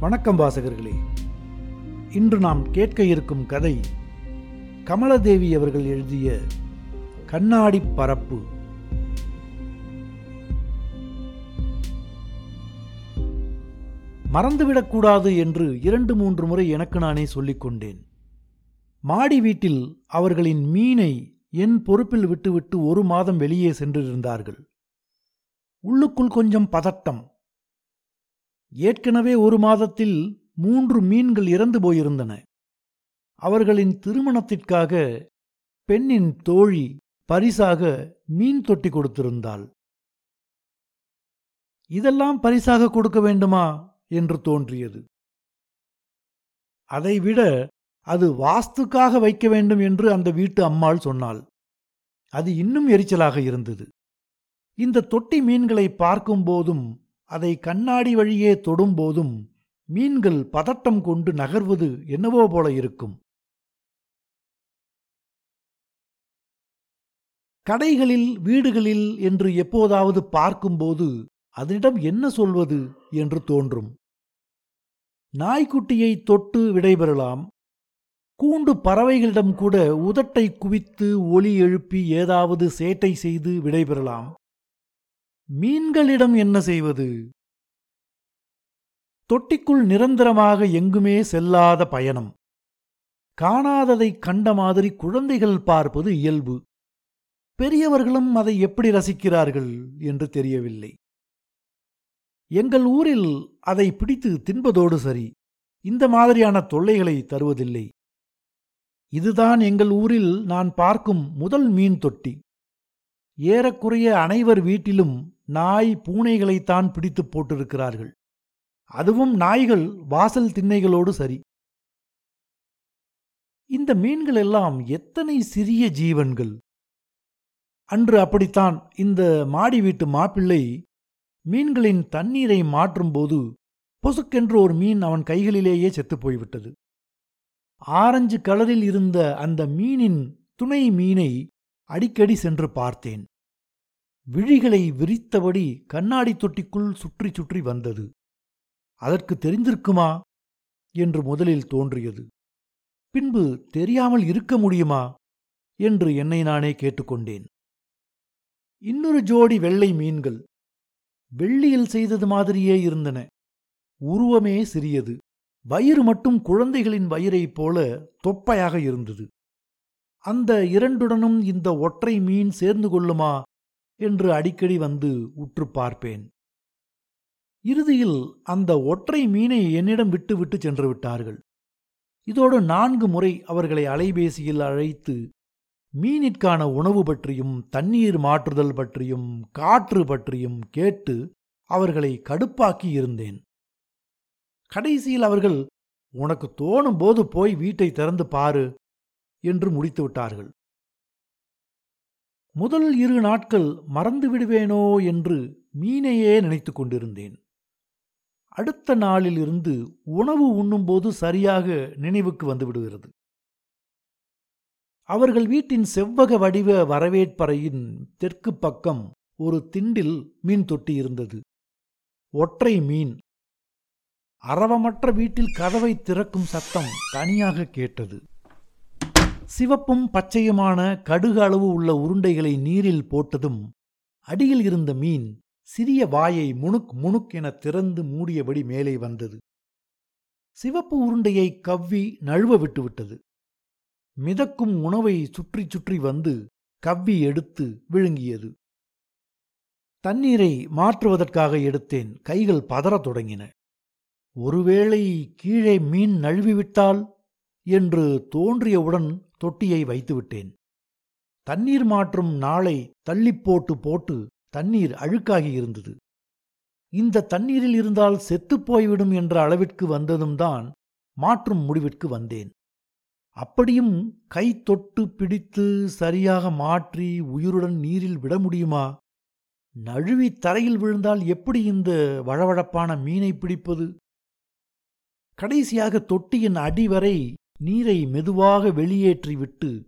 வணக்கம் வாசகர்களே. இன்று நாம் கேட்க இருக்கும் கதை கமலதேவி அவர்கள் எழுதிய கண்ணாடி பரப்பு. மறந்துவிடக்கூடாது என்று இரண்டு மூன்று முறை எனக்கு நானே சொல்லிக் கொண்டேன். மாடி வீட்டில் அவர்களின் மீனை என் பொறுப்பில் விட்டுவிட்டு ஒரு மாதம் வெளியே சென்றிருந்தார்கள். உள்ளுக்குள் கொஞ்சம் பதட்டம் ஏற்கனவே ஒரு மாதத்தில் மூன்று மீன்கள் இறந்து போயிருந்தன. அவர்களின் திருமணத்திற்காக பெண்ணின் தோழி பரிசாக மீன் தொட்டி கொடுத்திருந்தாள். இதெல்லாம் பரிசாக கொடுக்க வேண்டுமா? என்று தோன்றியது. அதைவிட அது வாஸ்துக்காக வைக்க வேண்டும் என்று அந்த வீட்டு அம்மாள் சொன்னாள். அது இன்னும் எரிச்சலாக இருந்தது. இந்த தொட்டி மீன்களை பார்க்கும்போதும் அதை கண்ணாடி வழியே தொடும்போதும் மீன்கள் பதட்டம் கொண்டு நகர்வது என்னவோ போல இருக்கும். கடைகளில் வீடுகளில் என்று எப்போதாவது பார்க்கும்போது அதனிடம் என்ன சொல்வது என்று தோன்றும். நாய்க்குட்டியை தொட்டு விடைபெறலாம். கூண்டு பறவைகளிடம் கூட உதட்டை குவித்து ஒலி எழுப்பி ஏதாவது சேட்டை செய்து விடைபெறலாம். மீன்களிடம் என்ன செய்வது? தொட்டிக்குள் நிரந்தரமாக எங்குமே செல்லாத பயணம். காணாததை கண்ட மாதிரி குழந்தைகள் பார்ப்பது இயல்பு. பெரியவர்களும் அதை எப்படி ரசிக்கிறார்கள் என்று தெரியவில்லை. எங்கள் ஊரில் அதை பிடித்து தின்பதோடு சரி. இந்த மாதிரியான தொல்லைகளை தருவதில்லை. இதுதான் எங்கள் ஊரில் நான் பார்க்கும் முதல் மீன் தொட்டி. ஏறக்குறைய அனைவர் வீட்டிலும் நாய் பூனைகளைத்தான் பிடித்து போட்டிருக்கிறார்கள். அதுவும் நாய்கள் வாசல் திண்ணைகளோடு சரி. இந்த மீன்கள் எல்லாம் எத்தனை சிறிய ஜீவன்கள்? அன்று அப்படித்தான் இந்த மாடி வீட்டு மாப்பிள்ளை மீன்களின் தண்ணீரை மாற்றும்போது பொசுக்கென்று ஒரு மீன் அவன் கைகளிலேயே செத்துப் போய்விட்டது. ஆரஞ்சு கலரில் இருந்த அந்த மீனின் துணை மீனை அடிக்கடி சென்று பார்த்தேன். விழிகளை விரித்தபடி கண்ணாடி தொட்டிக்குள் சுற்றி சுற்றி வந்தது. அதற்கு தெரிந்திருக்குமா? என்று முதலில் தோன்றியது. பின்பு தெரியாமல் இருக்க முடியுமா? என்று என்னை நானே கேட்டுக்கொண்டேன். இன்னொரு ஜோடி வெள்ளை மீன்கள் வெள்ளியில் செய்தது மாதிரியே இருந்தன. உருவமே சிறியது. வயிறு மட்டும் குழந்தைகளின் வயிறைப் போல தொப்பையாக இருந்தது. அந்த இரண்டுடனும் இந்த ஒற்றை மீன் சேர்ந்து கொள்ளுமா? என்று அடிக்கடி வந்து உற்று பார்ப்பேன். இறுதியில் அந்த ஒற்றை மீனை என்னிடம் விட்டு விட்டு சென்று விட்டார்கள். இதோடு நான்கு முறை அவர்களை அலைபேசியில் அழைத்து மீனிற்கான உணவு பற்றியும் தண்ணீர் மாற்றுதல் பற்றியும் காற்று பற்றியும் கேட்டு அவர்களை கடுப்பாக்கி இருந்தேன். கடைசியில் அவர்கள் உனக்கு தோணும் போது போய் வீட்டை திறந்து பாரு என்று முடித்து விட்டார்கள். முதல் இரு நாட்கள் மறந்து விடுவேனோ என்று மீனையே நினைத்து கொண்டிருந்தேன். அடுத்த நாளிலிருந்து உணவு உண்ணும்போது சரியாக நினைவுக்கு வந்துவிடுகிறது. அவர்கள் வீட்டின் செவ்வக வடிவ வரவேற்பறையின் தெற்கு பக்கம் ஒரு திண்டில் மீன் தொட்டி இருந்தது. ஒற்றை மீன். அரவமற்ற வீட்டில் கதவை திறக்கும் சத்தம் தனியாக கேட்டது. சிவப்பும் பச்சையுமான கடுகு அளவு உள்ள உருண்டைகளை நீரில் போட்டதும் அடியில் இருந்த மீன் சிறிய வாயை முணுக் முணுக் என திறந்து மூடியபடி மேலே வந்தது. சிவப்பு உருண்டையை கவ்வி நழுவ விட்டுவிட்டது. மிதக்கும் உணவை சுற்றி சுற்றி வந்து கவ்வி எடுத்து விழுங்கியது. தண்ணீரை மாற்றுவதற்காக எடுத்தேன். கைகள் பதறத் தொடங்கின. ஒருவேளை கீழே மீன் நழுவிவிட்டால்? என்று தோன்றியவுடன் தொட்டியை வைத்துவிட்டேன். தண்ணீர் மாற்றும் நாளை தள்ளிப் போட்டு போட்டு தண்ணீர் அழுக்காகி இருந்தது. இந்த தண்ணீரில் இருந்தால் செத்துப் போய்விடும் என்ற அளவிற்கு வந்ததும் தான் மாற்றும் முடிவிற்கு வந்தேன். அப்படியும் கை தொட்டு பிடித்து சரியாக மாற்றி உயிருடன் நீரில் விட முடியுமா? நழுவி தரையில் விழுந்தால் எப்படி இந்த வழவழப்பான மீனை பிடிப்பது? கடைசியாக தொட்டியின் அடிவரை நீரை மெதுவாக வெளியேற்றிவிட்டு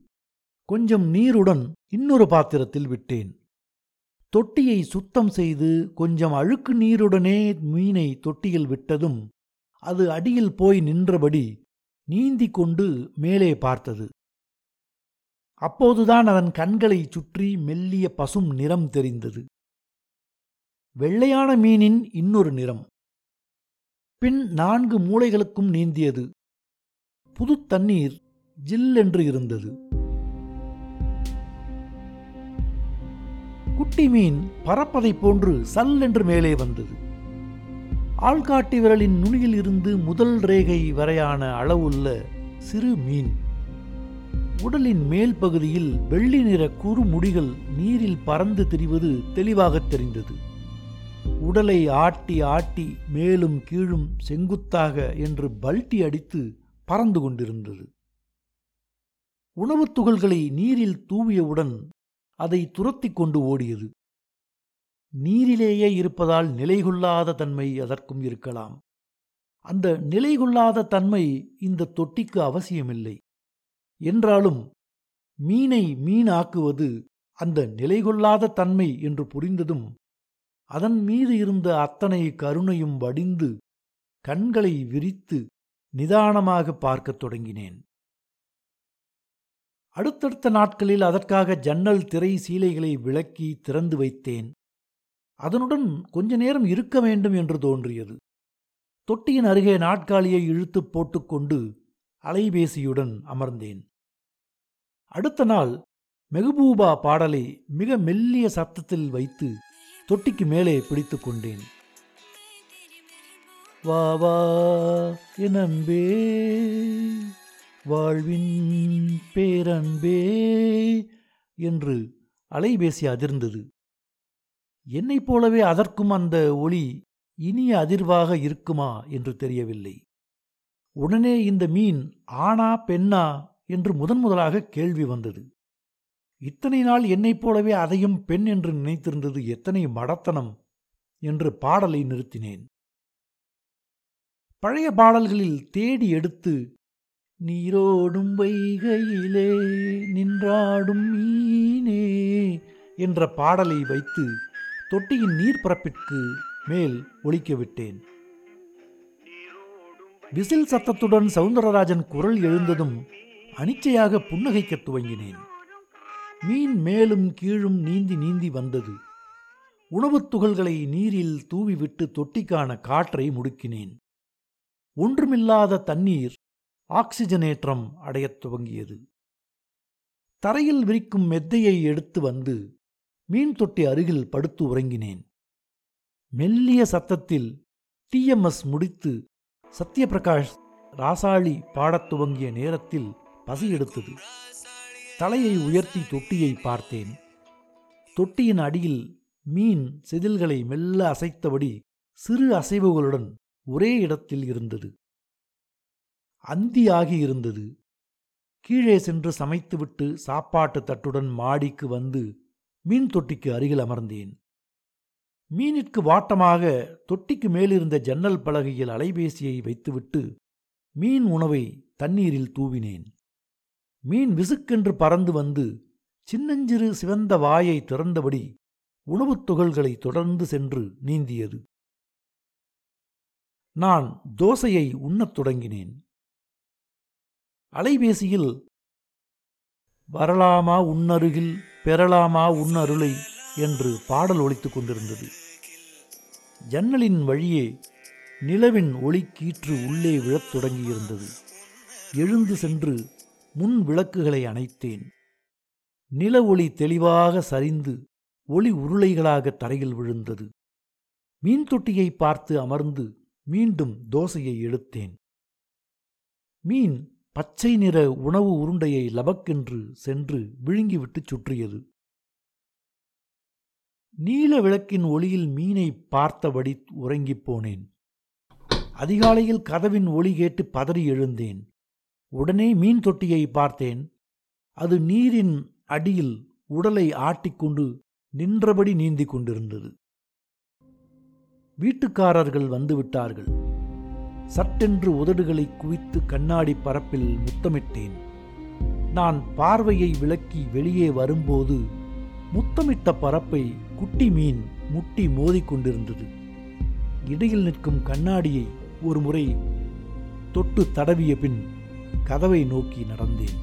கொஞ்சம் நீருடன் இன்னொரு பாத்திரத்தில் விட்டேன். தொட்டியை சுத்தம் செய்து கொஞ்சம் அழுக்கு நீருடனே மீனை தொட்டியில் விட்டதும் அது அடியில் போய் நின்றபடி நீந்தி கொண்டு மேலே பார்த்தது. அப்போதுதான் அதன் கண்களைச் சுற்றி மெல்லிய பசும் நிறம் தெரிந்தது. வெள்ளையான மீனின் இன்னொரு நிறம். பின் நான்கு மூளைகளுக்கும் நீந்தியது. புது தண்ணீர் ஜில்லென்று இருந்தது. குட்டி மீன் பறப்பதைப் போன்று சல்லென்று மேலே வந்தது. ஆள்காட்டி விரலின் நுனியில் இருந்து முதல் ரேகை வரையான அளவுள்ள சிறு மீன். உடலின் மேல் பகுதியில் வெள்ளி நிற குறுமுடிகள் நீரில் பறந்து திரிவது தெளிவாகத் தெரிந்தது. உடலை ஆட்டி ஆட்டி மேலும் கீழும் செங்குத்தாக என்று பல்ட்டி அடித்து பறந்து கொண்டிருந்தது. உணவுத் துகள்களை நீரில் தூவியவுடன் அதை துரத்திக் கொண்டு ஓடியது. நீரிலேயே இருப்பதால் நிலைகொள்ளாத தன்மை அதற்கும் இருக்கலாம். அந்த நிலைகொள்ளாத தன்மை இந்த தொட்டிக்கு அவசியமில்லை. என்றாலும் மீனை மீனாக்குவது அந்த நிலைகொள்ளாத தன்மை என்று புரிந்ததும் அதன் மீது இருந்த அத்தனை கருணையும் வடிந்து கண்களை விரித்து நிதானமாக பார்க்கத் தொடங்கினேன். அடுத்தடுத்த நாட்களில் அதற்காக ஜன்னல் திரை சீலைகளை விளக்கி திறந்து வைத்தேன். அதனுடன் கொஞ்ச நேரம் இருக்க வேண்டும் என்று தோன்றியது. தொட்டியின் அருகே நாட்காலியை இழுத்து போட்டுக்கொண்டு அலைபேசியுடன் அமர்ந்தேன். அடுத்த நாள் மெகபூபா பாடலை மிக மெல்லிய சத்தத்தில் வைத்து தொட்டிக்கு மேலே பிடித்து கொண்டேன். வா வா என் அன்பே. வாழ்வின் பேரன்பே என்று அலைபேசி அதிர்ந்தது. என்னைப் போலவே அதற்கும் அந்த ஒளி இனிய அதிர்வாக இருக்குமா என்று தெரியவில்லை. உடனே இந்த மீன் ஆணா பெண்ணா என்று முதன் முதலாக கேள்வி வந்தது. இத்தனை நாள் என்னைப் போலவே அதையும் பெண் என்று நினைத்திருந்தது எத்தனை மடத்தனம் என்று பாடலை நிறுத்தினேன். பழைய பாடல்களில் தேடி எடுத்து நீரோடும் வைகையிலே நின்றாடும் மீனே என்ற பாடலை வைத்து தொட்டியின் நீர்ப்பரப்பிற்கு மேல் ஒலிக்க விட்டேன். விசில் சத்தத்துடன் சவுந்தரராஜன் குரல் எழுந்ததும் அனிச்சையாக புன்னகைக்கத் துவங்கினேன். மீன் மேலும் கீழும் நீந்தி நீந்தி வந்தது. உணவுத் துகள்களை நீரில் தூவிவிட்டு தொட்டிக்கான காற்றை முடுக்கினேன். ஒன்றுமில்லாத தண்ணீர் ஆக்சிஜனேற்றம் அடையத் துவங்கியது. தரையில் விரிக்கும் மெத்தையை எடுத்து வந்து மீன் தொட்டி அருகில் படுத்து உறங்கினேன். மெல்லிய சத்தத்தில் டிஎம்எஸ் முடித்து சத்யபிரகாஷ் ராசாளி பாடத் துவங்கிய நேரத்தில் பசி எடுத்தது. தலையை உயர்த்தி தொட்டியை பார்த்தேன். தொட்டியின் அடியில் மீன் செதில்களை மெல்ல அசைத்தபடி சிறு அசைவுகளுடன் ஒரே இடத்தில் இருந்தது. அந்தியாகி இருந்தது. கீழே சென்று சமைத்துவிட்டு சாப்பாட்டு தட்டுடன் மாடிக்கு வந்து மீன் தொட்டிக்கு அருகில் அமர்ந்தேன். மீனிற்கு வாட்டமாக தொட்டிக்கு மேலிருந்த ஜன்னல் பலகையில் அலைபேசியை வைத்துவிட்டு மீன் உணவை தண்ணீரில் தூவினேன். மீன் விசுக்கென்று பறந்து வந்து சின்னஞ்சிறு சிவந்த வாயை திறந்தபடி உணவுத் துகள்களை தொடர்ந்து சென்று நீந்தியது. நான் தோசையை உண்ணத் தொடங்கினேன். அலைபேசியில் வரலாமா உன்னருகில் பெறலாமா உன்னருளை என்று பாடல் ஒலித்துக் கொண்டிருந்தது. ஜன்னலின் வழியே நிலவின் ஒளி கீற்று உள்ளே விழத் தொடங்கியிருந்தது. எழுந்து சென்று முன் விளக்குகளை அணைத்தேன். நில ஒளி தெளிவாக சரிந்து ஒளி உருளைகளாக தரையில் விழுந்தது. மீன் தொட்டியை பார்த்து அமர்ந்து மீண்டும் தோசையை எடுத்தேன். மீன் பச்சை நிற உணவு உருண்டையை லபக்கென்று சென்று விழுங்கிவிட்டு சுற்றியது. நீல விளக்கின் ஒளியில் மீனை பார்த்தபடி உறங்கிப் போனேன். அதிகாலையில் கதவின் ஒளி கேட்டு பதறி எழுந்தேன். உடனே மீன் தொட்டியை பார்த்தேன். அது நீரின் அடியில் உடலை ஆட்டிக்கொண்டு நின்றபடி நீந்திக் கொண்டிருந்தது. வீட்டுக்காரர்கள் வந்துவிட்டார்கள். சட்டென்று உதடுகளை குவித்து கண்ணாடி பரப்பில் முத்தமிட்டேன். நான் பார்வையை விளக்கி வெளியே வரும்போது முத்தமிட்ட பரப்பை குட்டி மீன் முட்டி மோதிக்கொண்டிருந்தது இடையில் நிற்கும் கண்ணாடியை ஒரு முறை தொட்டு தடவிய பின் கதவை நோக்கி நடந்தேன்.